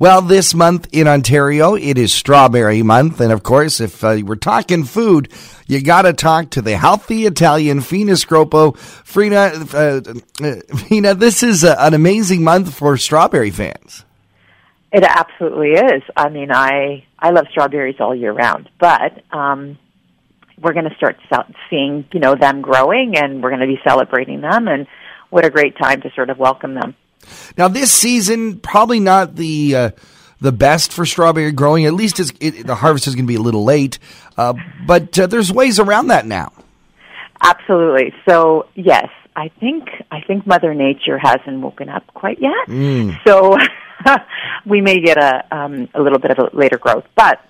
Well, this month in Ontario, it is Strawberry Month. And of course, if uh, we're talking food, you got to talk to the healthy Italian Fina Scroppo. Frina, uh, uh, Fina, this is a, an amazing month for strawberry fans. It absolutely is. I mean, I I love strawberries all year round, but um, we're going to start seeing you know them growing, and we're going to be celebrating them, and what a great time to sort of welcome them. Now, this season probably not the uh, the best for strawberry growing. At least it, the harvest is going to be a little late, uh, but uh, there's ways around that now. Absolutely. So yes, I think I think Mother Nature hasn't woken up quite yet. Mm. So we may get a um, a little bit of a later growth. But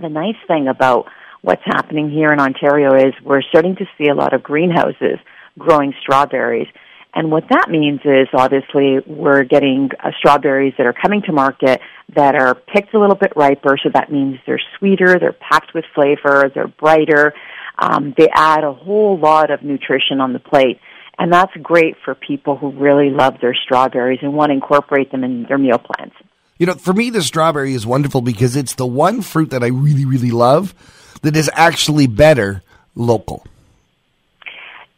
the nice thing about what's happening here in Ontario is we're starting to see a lot of greenhouses growing strawberries and what that means is obviously we're getting uh, strawberries that are coming to market that are picked a little bit riper, so that means they're sweeter, they're packed with flavor, they're brighter. Um, they add a whole lot of nutrition on the plate. And that's great for people who really love their strawberries and want to incorporate them in their meal plans. You know, for me, the strawberry is wonderful because it's the one fruit that I really, really love that is actually better local.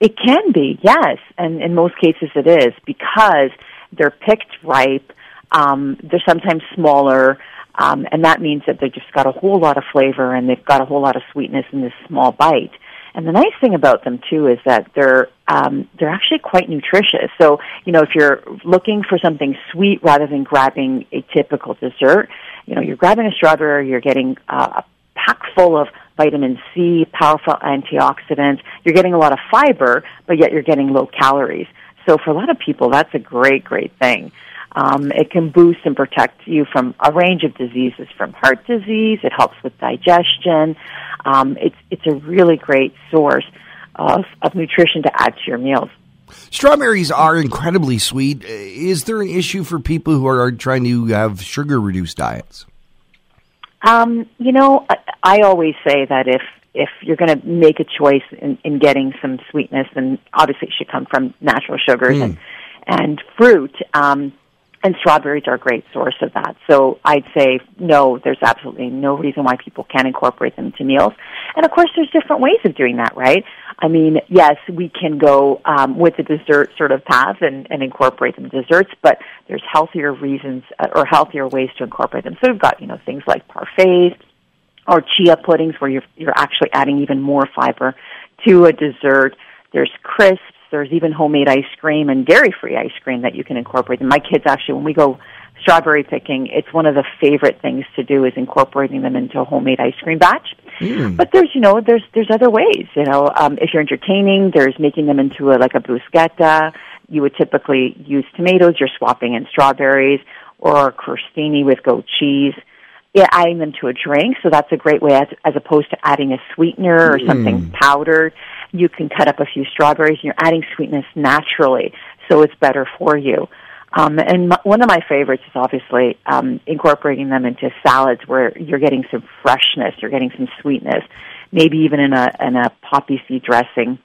It can be, yes, and in most cases it is because they're picked ripe. Um, they're sometimes smaller, um, and that means that they've just got a whole lot of flavor and they've got a whole lot of sweetness in this small bite. And the nice thing about them too is that they're um, they're actually quite nutritious. So you know if you're looking for something sweet rather than grabbing a typical dessert, you know you're grabbing a strawberry, you're getting uh, a pack full of vitamin C, powerful antioxidants. You're getting a lot of fiber, but yet you're getting low calories. So for a lot of people, that's a great, great thing. Um, it can boost and protect you from a range of diseases, from heart disease. It helps with digestion. Um, it's it's a really great source of, of nutrition to add to your meals. Strawberries are incredibly sweet. Is there an issue for people who are trying to have sugar reduced diets? Um, you know, I, I always say that if if you're going to make a choice in, in getting some sweetness, then obviously it should come from natural sugars mm. and and fruit. Um, and strawberries are a great source of that. So I'd say no, there's absolutely no reason why people can't incorporate them into meals. And of course, there's different ways of doing that, right? I mean, yes, we can go um, with the dessert sort of path and, and incorporate them desserts, but there's healthier reasons uh, or healthier ways to incorporate them. So we've got you know things like parfaits or chia puddings where you're you're actually adding even more fiber to a dessert. There's crisps there's even homemade ice cream and dairy-free ice cream that you can incorporate. And my kids actually, when we go strawberry picking, it's one of the favorite things to do is incorporating them into a homemade ice cream batch. Mm. But there's, you know, there's there's other ways. You know, um, if you're entertaining, there's making them into a like a bruschetta. You would typically use tomatoes. You're swapping in strawberries or crostini with goat cheese. Yeah, adding them to a drink, so that's a great way as, as opposed to adding a sweetener or mm. something powdered you can cut up a few strawberries and you're adding sweetness naturally, so it's better for you. Um, and my, one of my favorites is obviously um, incorporating them into salads where you're getting some freshness, you're getting some sweetness, maybe even in a in a poppy seed dressing,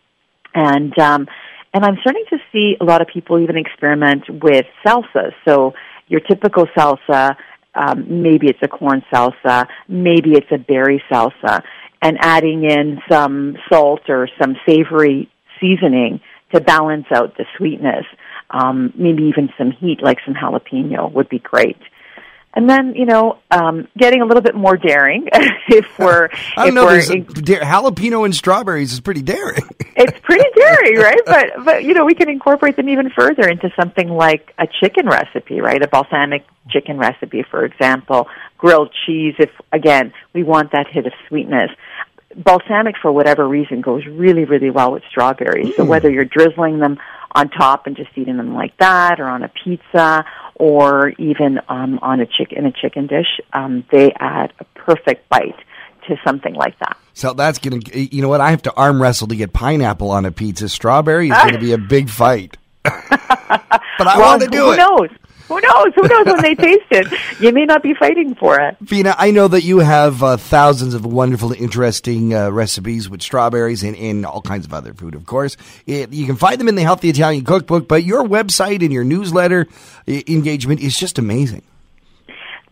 and um, and I'm starting to see a lot of people even experiment with salsa. So your typical salsa, um, maybe it's a corn salsa, maybe it's a berry salsa, and adding in some salt or some savory seasoning to balance out the sweetness. Um, maybe even some heat, like some jalapeno, would be great. And then, you know, um, getting a little bit more daring if we're. I don't if know. We're, jalapeno and strawberries is pretty daring. it's pretty daring, right? But but you know, we can incorporate them even further into something like a chicken recipe, right? A balsamic chicken recipe, for example, grilled cheese. If again, we want that hit of sweetness balsamic for whatever reason goes really really well with strawberries. Mm. so whether you're drizzling them on top and just eating them like that or on a pizza or even um, on a chicken in a chicken dish um, they add a perfect bite to something like that. So that's gonna you know what? I have to arm wrestle to get pineapple on a pizza. Strawberry is gonna be a big fight. But i well, want to do who it. Who knows who knows? Who knows when they taste it? You may not be fighting for it. Fina, I know that you have uh, thousands of wonderful, interesting uh, recipes with strawberries and, and, all kinds of other food, of course. It, you can find them in the Healthy Italian Cookbook, but your website and your newsletter engagement is just amazing.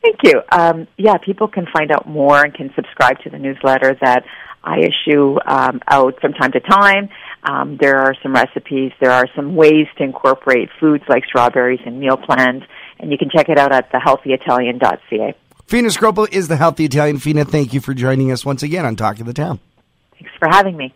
Thank you. Um, yeah, people can find out more and can subscribe to the newsletter that I issue um, out from time to time. Um, there are some recipes. There are some ways to incorporate foods like strawberries in meal plans, and you can check it out at thehealthyitalian.ca. Fina Scroppo is the Healthy Italian. Fina, thank you for joining us once again on Talk of the Town. Thanks for having me.